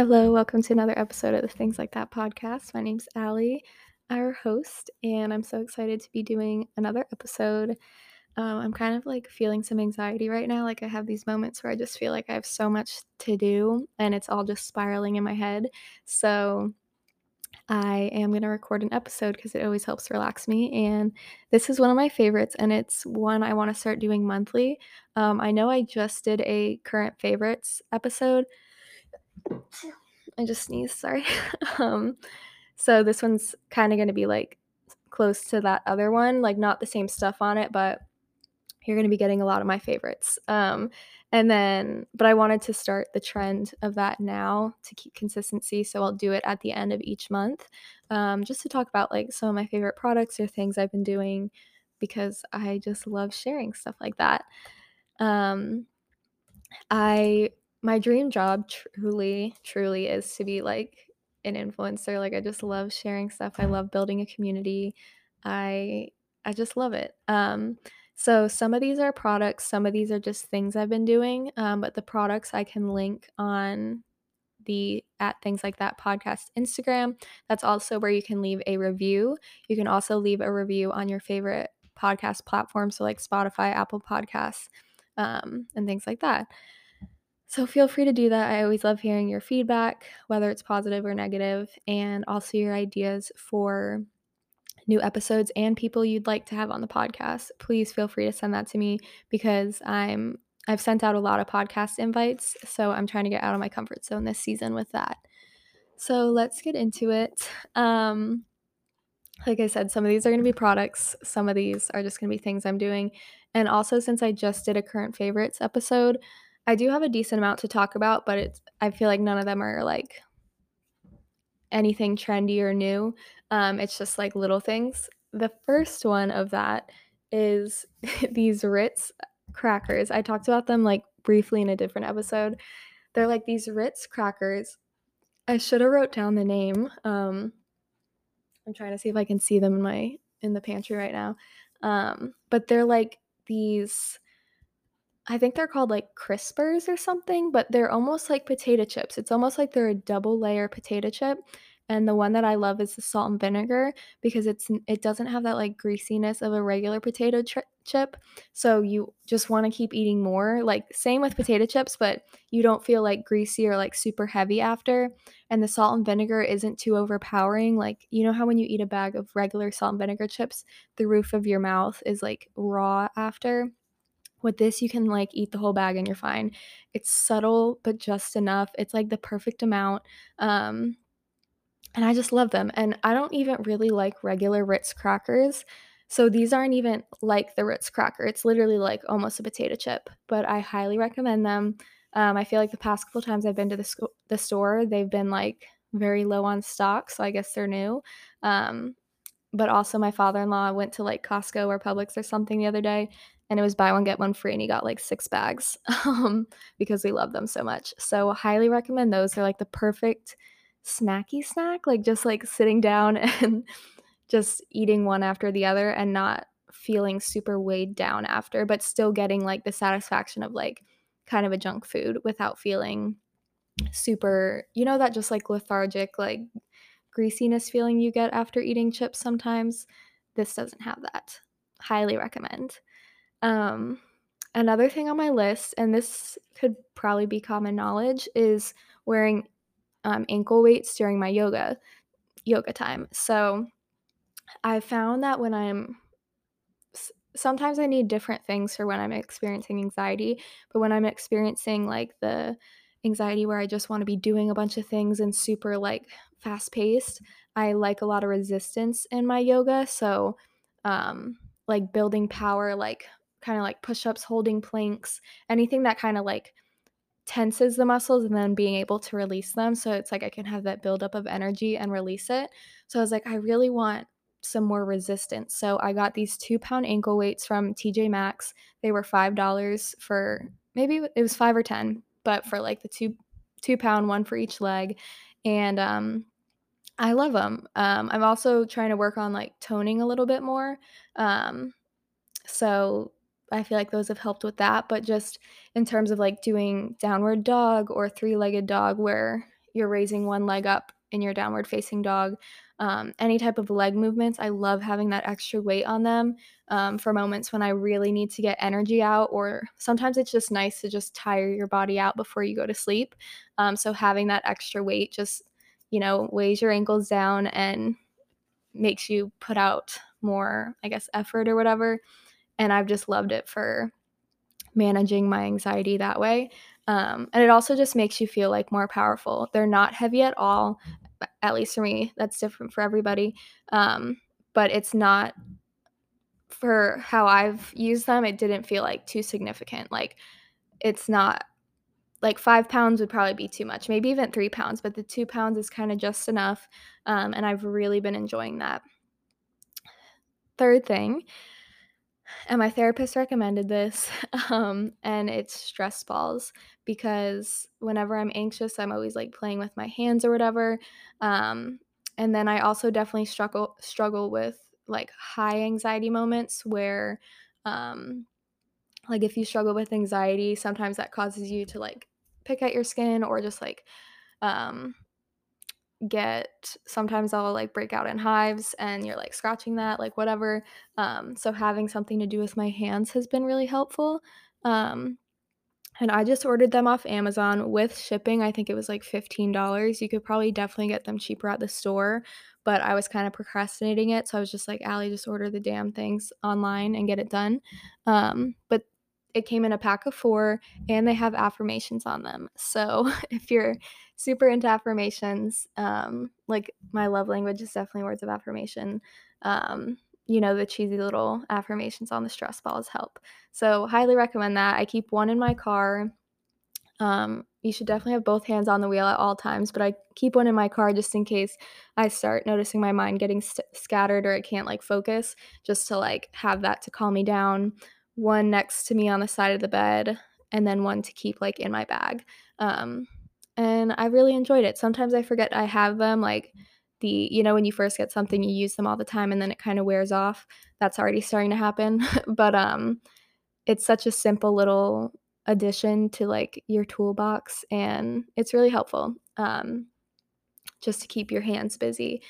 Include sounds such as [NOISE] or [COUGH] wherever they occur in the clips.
Hello, welcome to another episode of the Things Like That podcast. My name's Allie, our host, and I'm so excited to be doing another episode. Um, I'm kind of like feeling some anxiety right now. Like, I have these moments where I just feel like I have so much to do and it's all just spiraling in my head. So, I am going to record an episode because it always helps relax me. And this is one of my favorites, and it's one I want to start doing monthly. Um, I know I just did a current favorites episode. I just sneezed, sorry. [LAUGHS] um, so this one's kind of going to be like close to that other one, like not the same stuff on it, but you're going to be getting a lot of my favorites. Um, and then, but I wanted to start the trend of that now to keep consistency. So I'll do it at the end of each month um, just to talk about like some of my favorite products or things I've been doing because I just love sharing stuff like that. Um, I, my dream job truly, truly is to be like an influencer. Like I just love sharing stuff. I love building a community. I, I just love it. Um, so some of these are products, some of these are just things I've been doing. Um, but the products I can link on the at things like that podcast Instagram. That's also where you can leave a review. You can also leave a review on your favorite podcast platform, so like Spotify, Apple Podcasts, um, and things like that. So feel free to do that. I always love hearing your feedback, whether it's positive or negative, and also your ideas for new episodes and people you'd like to have on the podcast, please feel free to send that to me because I'm I've sent out a lot of podcast invites, so I'm trying to get out of my comfort zone this season with that. So let's get into it. Um, like I said, some of these are going to be products, some of these are just going to be things I'm doing. And also, since I just did a current favorites episode, I do have a decent amount to talk about, but it's I feel like none of them are like anything trendy or new. Um, it's just like little things. The first one of that is [LAUGHS] these Ritz crackers. I talked about them like briefly in a different episode. They're like these Ritz crackers. I should have wrote down the name. Um, I'm trying to see if I can see them in my in the pantry right now. Um, but they're like these I think they're called like crispers or something, but they're almost like potato chips. It's almost like they're a double layer potato chip. And the one that I love is the salt and vinegar because it's it doesn't have that like greasiness of a regular potato tri- chip. So you just want to keep eating more. Like same with potato chips, but you don't feel like greasy or like super heavy after. And the salt and vinegar isn't too overpowering. Like you know how when you eat a bag of regular salt and vinegar chips, the roof of your mouth is like raw after with this, you can like eat the whole bag and you're fine. It's subtle, but just enough. It's like the perfect amount. Um, and I just love them. And I don't even really like regular Ritz crackers. So these aren't even like the Ritz cracker. It's literally like almost a potato chip, but I highly recommend them. Um, I feel like the past couple times I've been to the, sc- the store, they've been like very low on stock. So I guess they're new. Um, but also my father-in-law went to like Costco or Publix or something the other day and it was buy one get one free and he got like six bags [LAUGHS] um, because we love them so much. So highly recommend those. They're like the perfect snacky snack like just like sitting down [LAUGHS] and just eating one after the other and not feeling super weighed down after but still getting like the satisfaction of like kind of a junk food without feeling super you know that just like lethargic like greasiness feeling you get after eating chips sometimes? This doesn't have that. Highly recommend um, another thing on my list, and this could probably be common knowledge, is wearing um, ankle weights during my yoga yoga time. So I found that when I'm sometimes I need different things for when I'm experiencing anxiety, but when I'm experiencing like the anxiety where I just want to be doing a bunch of things and super like fast paced, I like a lot of resistance in my yoga. So um like building power like kind of like push ups, holding planks, anything that kind of like tenses the muscles and then being able to release them. So it's like I can have that buildup of energy and release it. So I was like, I really want some more resistance. So I got these two pound ankle weights from TJ Maxx. They were $5 for maybe it was five or 10, but for like the two, two pound, one for each leg. And, um, I love them. Um, I'm also trying to work on like toning a little bit more. Um, so I feel like those have helped with that, but just in terms of like doing downward dog or three-legged dog where you're raising one leg up in your downward facing dog. Um, any type of leg movements, I love having that extra weight on them um, for moments when I really need to get energy out, or sometimes it's just nice to just tire your body out before you go to sleep. Um, so having that extra weight just, you know, weighs your ankles down and makes you put out more, I guess, effort or whatever. And I've just loved it for managing my anxiety that way. Um, and it also just makes you feel like more powerful. They're not heavy at all, at least for me. That's different for everybody. Um, but it's not for how I've used them, it didn't feel like too significant. Like it's not like five pounds would probably be too much, maybe even three pounds, but the two pounds is kind of just enough. Um, and I've really been enjoying that. Third thing, and my therapist recommended this, [LAUGHS] um, and it's stress balls because whenever I'm anxious, I'm always like playing with my hands or whatever. Um, and then I also definitely struggle struggle with like high anxiety moments where um, like if you struggle with anxiety, sometimes that causes you to like pick at your skin or just like um, get sometimes I'll like break out in hives and you're like scratching that, like whatever. Um, so having something to do with my hands has been really helpful. Um, and I just ordered them off Amazon with shipping. I think it was like $15. You could probably definitely get them cheaper at the store, but I was kind of procrastinating it. So I was just like, Allie, just order the damn things online and get it done. Um, but it came in a pack of four and they have affirmations on them. So [LAUGHS] if you're super into affirmations, um, like my love language is definitely words of affirmation. Um, you know, the cheesy little affirmations on the stress balls help. So, highly recommend that. I keep one in my car. Um, you should definitely have both hands on the wheel at all times, but I keep one in my car just in case I start noticing my mind getting st- scattered or I can't like focus, just to like have that to calm me down. One next to me on the side of the bed, and then one to keep like in my bag. Um, and I really enjoyed it. Sometimes I forget I have them, like the you know when you first get something you use them all the time and then it kind of wears off. That's already starting to happen. [LAUGHS] but um it's such a simple little addition to like your toolbox and it's really helpful. Um just to keep your hands busy.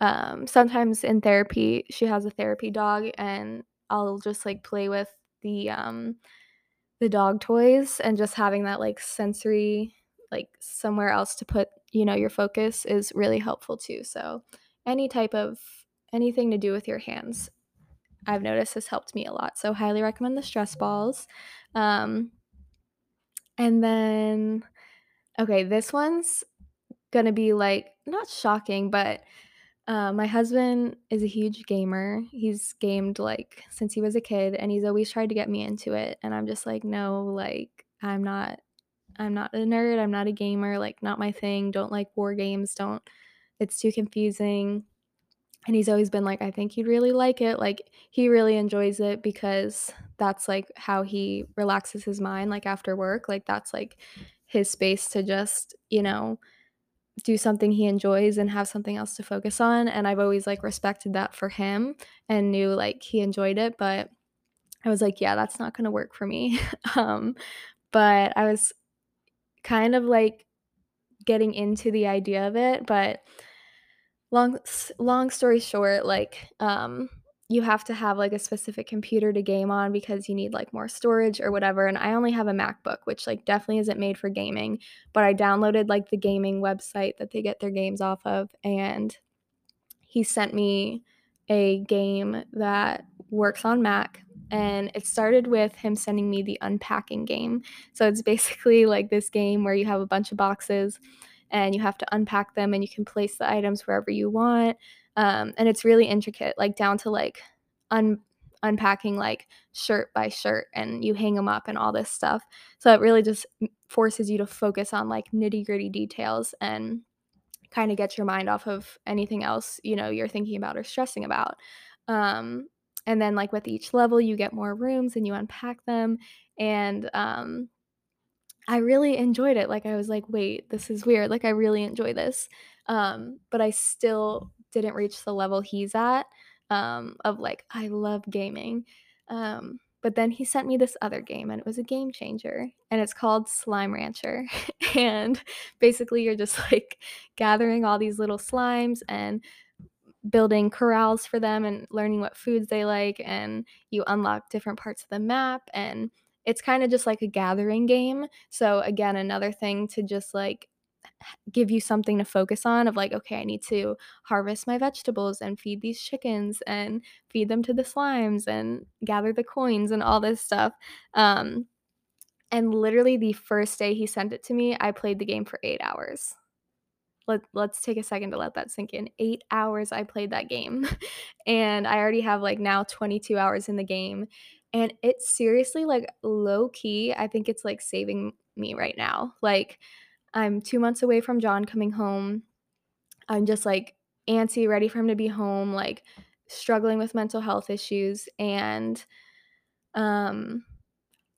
Um sometimes in therapy, she has a therapy dog and I'll just like play with the um the dog toys and just having that like sensory like somewhere else to put you know your focus is really helpful too. So any type of anything to do with your hands i've noticed has helped me a lot. So highly recommend the stress balls. Um, and then okay this one's gonna be like not shocking but uh, my husband is a huge gamer. He's gamed like since he was a kid, and he's always tried to get me into it. And I'm just like, no, like I'm not, I'm not a nerd. I'm not a gamer. Like not my thing. Don't like war games. Don't. It's too confusing. And he's always been like, I think you'd really like it. Like he really enjoys it because that's like how he relaxes his mind. Like after work, like that's like his space to just you know do something he enjoys and have something else to focus on and I've always like respected that for him and knew like he enjoyed it but I was like yeah that's not going to work for me. [LAUGHS] Um but I was kind of like getting into the idea of it but long long story short like um you have to have like a specific computer to game on because you need like more storage or whatever and i only have a macbook which like definitely isn't made for gaming but i downloaded like the gaming website that they get their games off of and he sent me a game that works on mac and it started with him sending me the unpacking game. So it's basically like this game where you have a bunch of boxes and you have to unpack them and you can place the items wherever you want um, and it's really intricate like down to like un- unpacking like shirt by shirt and you hang them up and all this stuff so it really just forces you to focus on like nitty gritty details and kind of get your mind off of anything else you know you're thinking about or stressing about um, and then like with each level you get more rooms and you unpack them and um, I really enjoyed it. Like I was like, "Wait, this is weird. Like I really enjoy this." Um, but I still didn't reach the level he's at um, of like I love gaming. Um, But then he sent me this other game and it was a game changer and it's called Slime Rancher. [LAUGHS] and basically you're just [LAUGHS] like gathering all these little slimes and building corrals for them and learning what foods they like and you unlock different parts of the map and it's kind of just like a gathering game. So again, another thing to just like give you something to focus on of like okay i need to harvest my vegetables and feed these chickens and feed them to the slimes and gather the coins and all this stuff. Um, and literally the first day he sent it to me i played the game for eight hours. Let, let's take a second to let that sink in. Eight hours i played that game. [LAUGHS] And i already have like now 22 hours in the game. And it's seriously like low key i think it's like saving me right now. Like I'm two months away from John coming home. I'm just like antsy, ready for him to be home, like struggling with mental health issues. And um,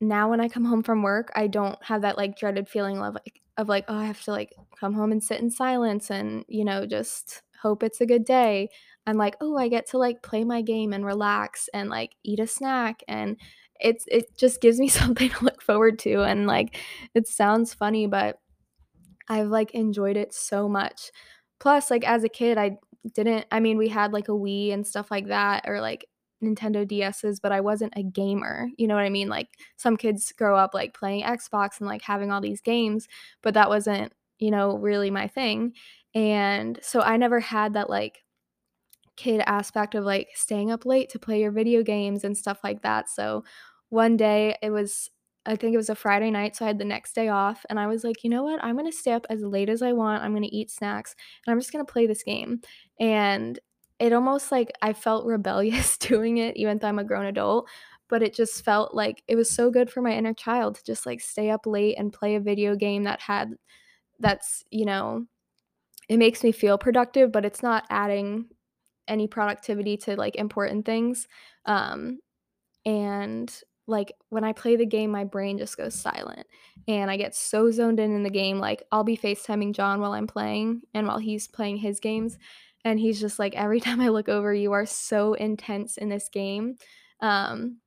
now when I come home from work, I don't have that like dreaded feeling of like, of like, oh, I have to like come home and sit in silence and, you know, just hope it's a good day. I'm like, oh, I get to like play my game and relax and like eat a snack and it's it just gives me [LAUGHS] something to look forward to and like it sounds funny but I've, like, enjoyed it so much. Plus, like, as a kid, I didn't I mean, we had, like, a Wii and stuff like that or, like, Nintendo DS's, but I wasn't a gamer, you know what I mean? Like, some kids grow up, like, playing Xbox and, like, having all these games, but that wasn't, you know, really my thing, and so I never had that, like, kid aspect of, like, staying up late to play your video games and stuff like that, so one day it was I think it was a Friday night, so I had the next day off, and I was like, "You know what? I'm gonna stay up as late as I want, I'm gonna eat snacks, and I'm just gonna play this game." And it almost like I felt [LAUGHS] rebellious [LAUGHS] doing it even though I'm a grown adult, but it just felt like it was so good for my inner child to just, like, stay up late and play a video game that had that's, you know it makes me feel productive, but it's not adding any productivity to, like, important things, um, and like when I play the game, my brain just goes silent and I get so zoned in in the game. Like I'll be FaceTiming John while I'm playing and while he's playing his games. And he's just like, every [LAUGHS] time I look over, you are so intense in this game. Um,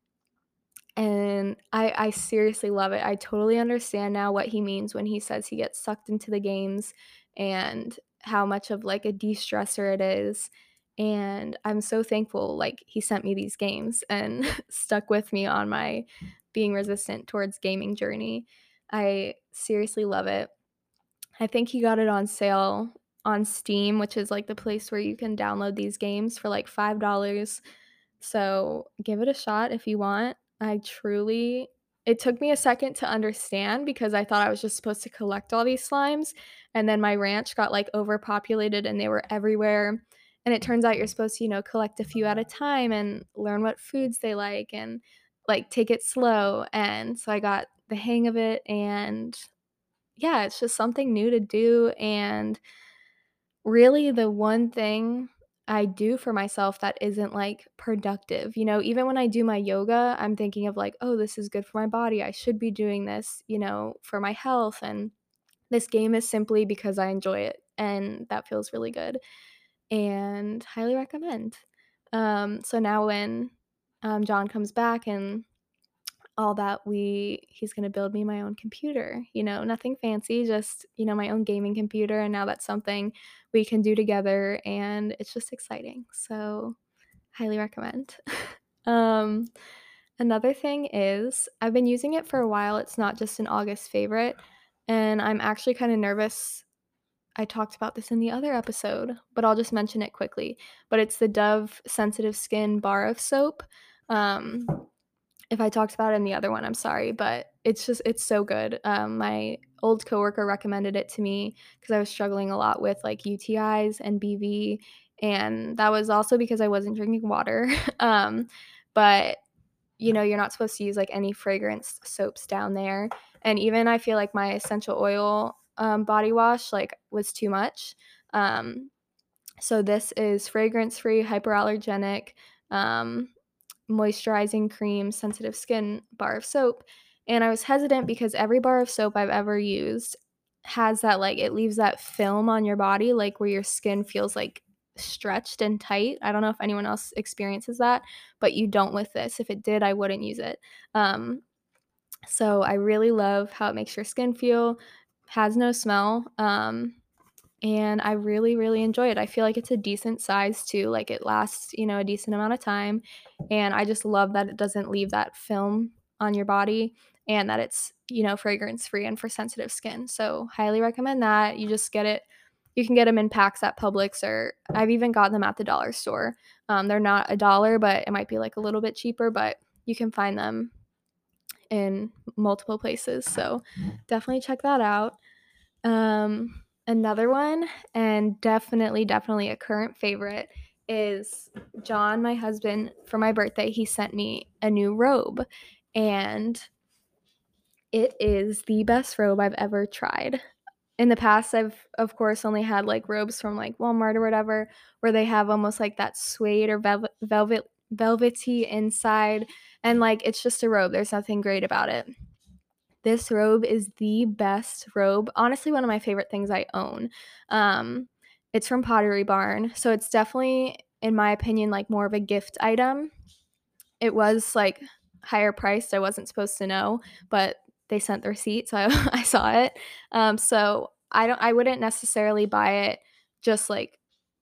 and I, I seriously love it. I totally understand now what he means when he says he gets sucked into the games and how much of like a de-stressor it is and I'm so thankful like he sent me these games and [LAUGHS] stuck with me on my being resistant towards gaming journey. I seriously love it. I think he got it on sale on Steam, which is like the place where you can download these games for like $5. So, give it a shot if you want. I truly it took me a second to understand because I thought I was just supposed to collect all these slimes and then my ranch got like overpopulated and they were everywhere and it turns out you're supposed to, you know, collect a few at a time and learn what foods they like and like take it slow. And so I got the hang of it and yeah, it's just something new to do and really the one thing I do for myself that isn't like productive. You know, even when I do my yoga, I'm thinking of like, oh, this is good for my body. I should be doing this, you know, for my health and this game is simply because I enjoy it and that feels really good and highly recommend. Um, so now when um, John comes back and all that we he's going to build me my own computer you know nothing fancy just you know my own gaming computer and now that's something we can do together and it's just exciting so highly recommend [LAUGHS] um another thing is i've been using it for a while it's not just an august favorite and i'm actually kind of nervous I talked about this in the other episode, but I'll just mention it quickly. But it's the Dove Sensitive Skin Bar of Soap. Um, if I talked about it in the other one, I'm sorry, but it's just it's so good. Um, my old coworker recommended it to me because I was struggling a lot with like UTIs and BV, and that was also because I wasn't drinking water. [LAUGHS] um, but you know, you're not supposed to use like any fragrance soaps down there. And even I feel like my essential oil um, body wash like was too much. Um, so this is fragrance free, hyperallergenic, um, moisturizing cream, sensitive skin bar of soap. And I was hesitant because every bar of soap I've ever used has that like it leaves that film on your body like where your skin feels like stretched and tight. I don't know if anyone else experiences that, but you don't with this. If it did, I wouldn't use it. Um, so I really love how it makes your skin feel, has no smell. Um, and I really, really enjoy it. I feel like it's a decent size too. Like it lasts, you know, a decent amount of time. And I just love that it doesn't leave that film on your body and that it's, you know, fragrance free and for sensitive skin. So, highly recommend that. You just get it. You can get them in packs at Publix, or I've even got them at the dollar store. Um, they're not a dollar, but it might be like a little bit cheaper, but you can find them in multiple places. So, definitely check that out. Um, another one, and definitely, definitely a current favorite, is John, my husband, for my birthday, he sent me a new robe. And it is the best robe I've ever tried. In the past, I've, of course, only had like robes from like Walmart or whatever, where they have almost like that suede or velvet, velvet velvety inside. And like it's just a robe, there's nothing great about it. This robe is the best robe. Honestly, one of my favorite things I own. Um, it's from Pottery Barn. So it's definitely, in my opinion, like more of a gift item. It was like higher priced. I wasn't supposed to know, but they sent the receipt, so I, [LAUGHS] I saw it. Um, so I don't I wouldn't necessarily buy it just like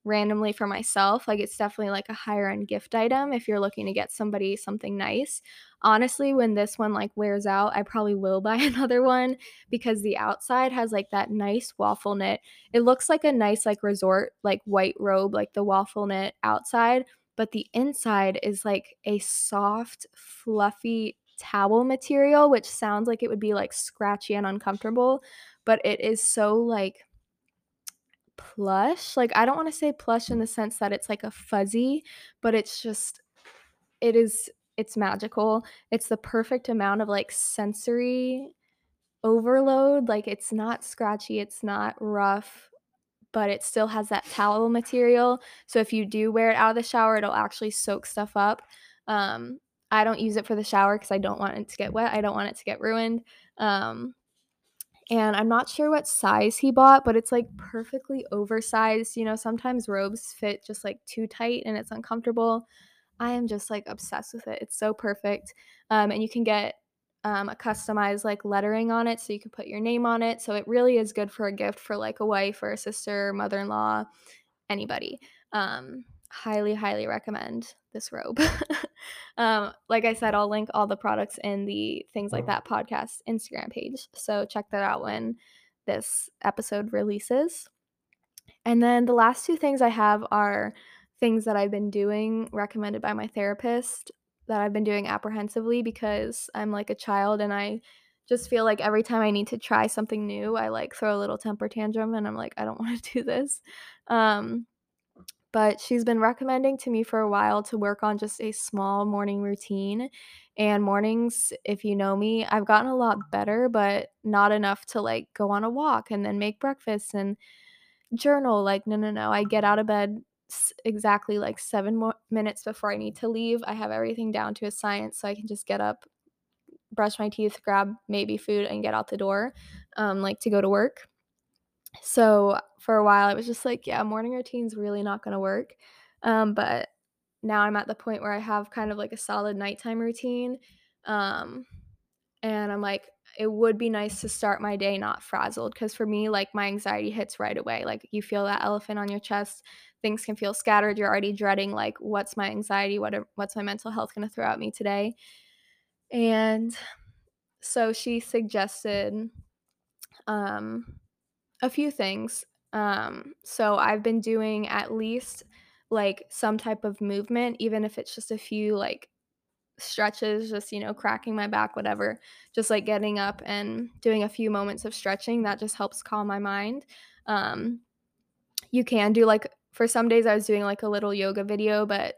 randomly for myself. Like it's definitely like a higher end gift item if you're looking to get somebody something nice. Honestly, when this one like wears out, I probably will [LAUGHS] buy another one because the outside has like that nice waffle knit. It looks like a nice like resort like white robe like the waffle knit outside, but the inside is like a soft, fluffy towel material which sounds like it would be like scratchy and uncomfortable, but it is so like plush. Like I don't want to say plush in the sense that it's like a fuzzy, but it's just it is it's magical. It's the perfect amount of like sensory overload. Like it's not scratchy, it's not rough, but it still has that towel material. So if you do wear it out of the shower, it'll actually soak stuff up. Um, I don't use it for the shower because I don't want it to get wet. I don't want it to get ruined. Um, and I'm not sure what size he bought, but it's like perfectly oversized. You know, sometimes robes fit just like too tight and it's uncomfortable. I am just like obsessed with it. It's so perfect. Um, and you can get um, a customized like lettering on it so you can put your name on it. So it really is good for a gift for like a wife or a sister, mother in law, anybody. Um, highly, highly recommend this robe. [LAUGHS] [LAUGHS] um, like I said, I'll link all the products in the Things Like That podcast Instagram page. So check that out when this episode releases. And then the last two things I have are things that I've been doing recommended by my therapist that I've been doing apprehensively because I'm like a child and I just feel like every time I need to try something new, I like throw a little temper tantrum and I'm like, I don't want to do this. Um, but she's been recommending to me for a while to work on just a small morning routine. And mornings, if you know me, I've gotten a lot better, but not enough to like go on a walk and then make breakfast and journal. Like, no, no, no. I get out of bed exactly like seven more minutes before I need to leave. I have everything down to a science, so I can just get up, brush my teeth, grab maybe food, and get out the door, um, like to go to work. So for a while, I was just like, yeah, morning routine's really not going to work. Um, but now I'm at the point where I have kind of like a solid nighttime routine. Um, and I'm like, it would be nice to start my day not frazzled because for me, like my anxiety hits right away. Like you feel that elephant on your chest, things can feel scattered. You're already dreading like, what's my anxiety? What are, what's my mental health going to throw at me today? And so she suggested um, a few things. Um, so I've been doing at least like some type of movement, even if it's just a few like stretches, just, you know, cracking my back, whatever, just like getting up and doing a few moments of stretching. That just helps calm my mind. Um, you can do like, for some days I was doing like a little yoga video, but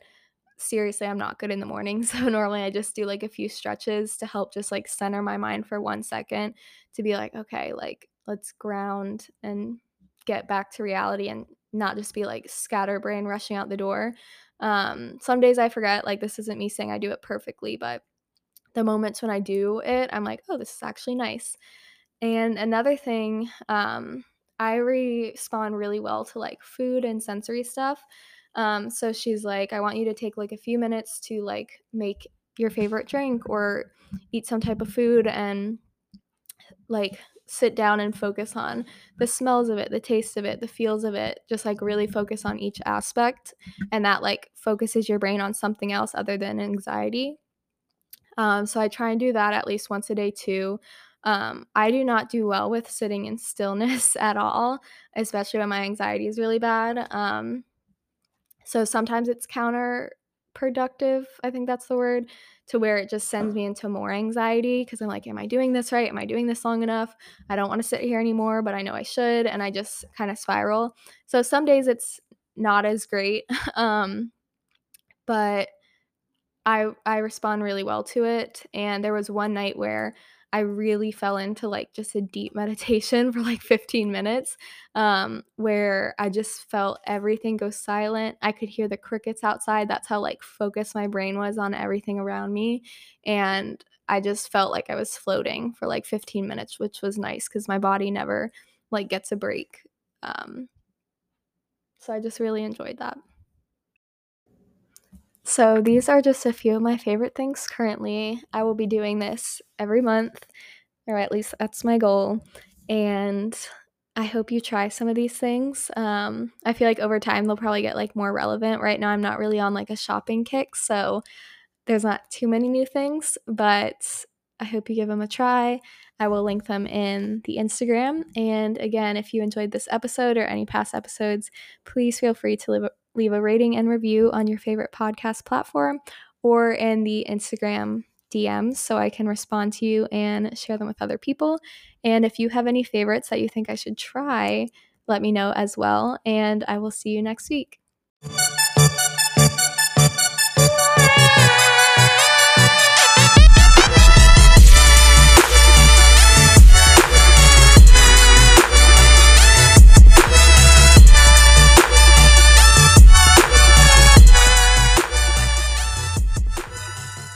seriously, I'm not good in the morning. [LAUGHS] So normally I just do like a few stretches to help just like center my mind for one second to be like, okay, like let's ground and get back to reality and not just be like scatterbrain rushing out the door. Um, some days I forget, like, this isn't me saying I do it perfectly, but the moments when I do it, I'm like, oh, this is actually nice. And another thing, um, I respond really well to like food and sensory stuff. Um, so she's like, I want you to take like a few minutes to like make your favorite drink or eat some type of food and like sit down and focus on the smells of it, the taste of it, the feels of it, just like really focus on each aspect. And that like focuses your brain on something else other than anxiety. Um, so I try and do that at least once a day too. Um, I do not do well with sitting in stillness [LAUGHS] at all, especially when my anxiety is really bad. Um, so sometimes it's counterproductive, I think that's the word, to where it just sends me into more anxiety because I'm like, am I doing this right? Am I doing this long enough? I don't want to sit here anymore, but I know I should. And I just kind of spiral. So some days it's not as great. [LAUGHS] um, but I I respond really well to it. And there was one night where I really fell into like just a deep [LAUGHS] meditation for like 15 minutes, um, where I just felt everything go silent. I could hear the crickets outside. That's how like focused my brain was on everything around me. And I just felt like I was floating for like 15 minutes, which was nice because my body never like gets a break. Um, so I just really enjoyed that. So, these are just a few of my favorite things currently. I will be doing this every month, or at least that's my goal. And I hope you try some of these things. Um, I feel like over time they'll probably get like more relevant. Right now, I'm not really on like a shopping kick, so there's not too many new things, but I hope you give them a try. I will link them in the Instagram. And again, if you enjoyed this episode or any past episodes, please feel free to leave a, leave a rating and review on your favorite podcast platform or in the Instagram DMs so I can respond to you and share them with other people. And if you have any favorites that you think I should try, let me know as well. And I will see you next week.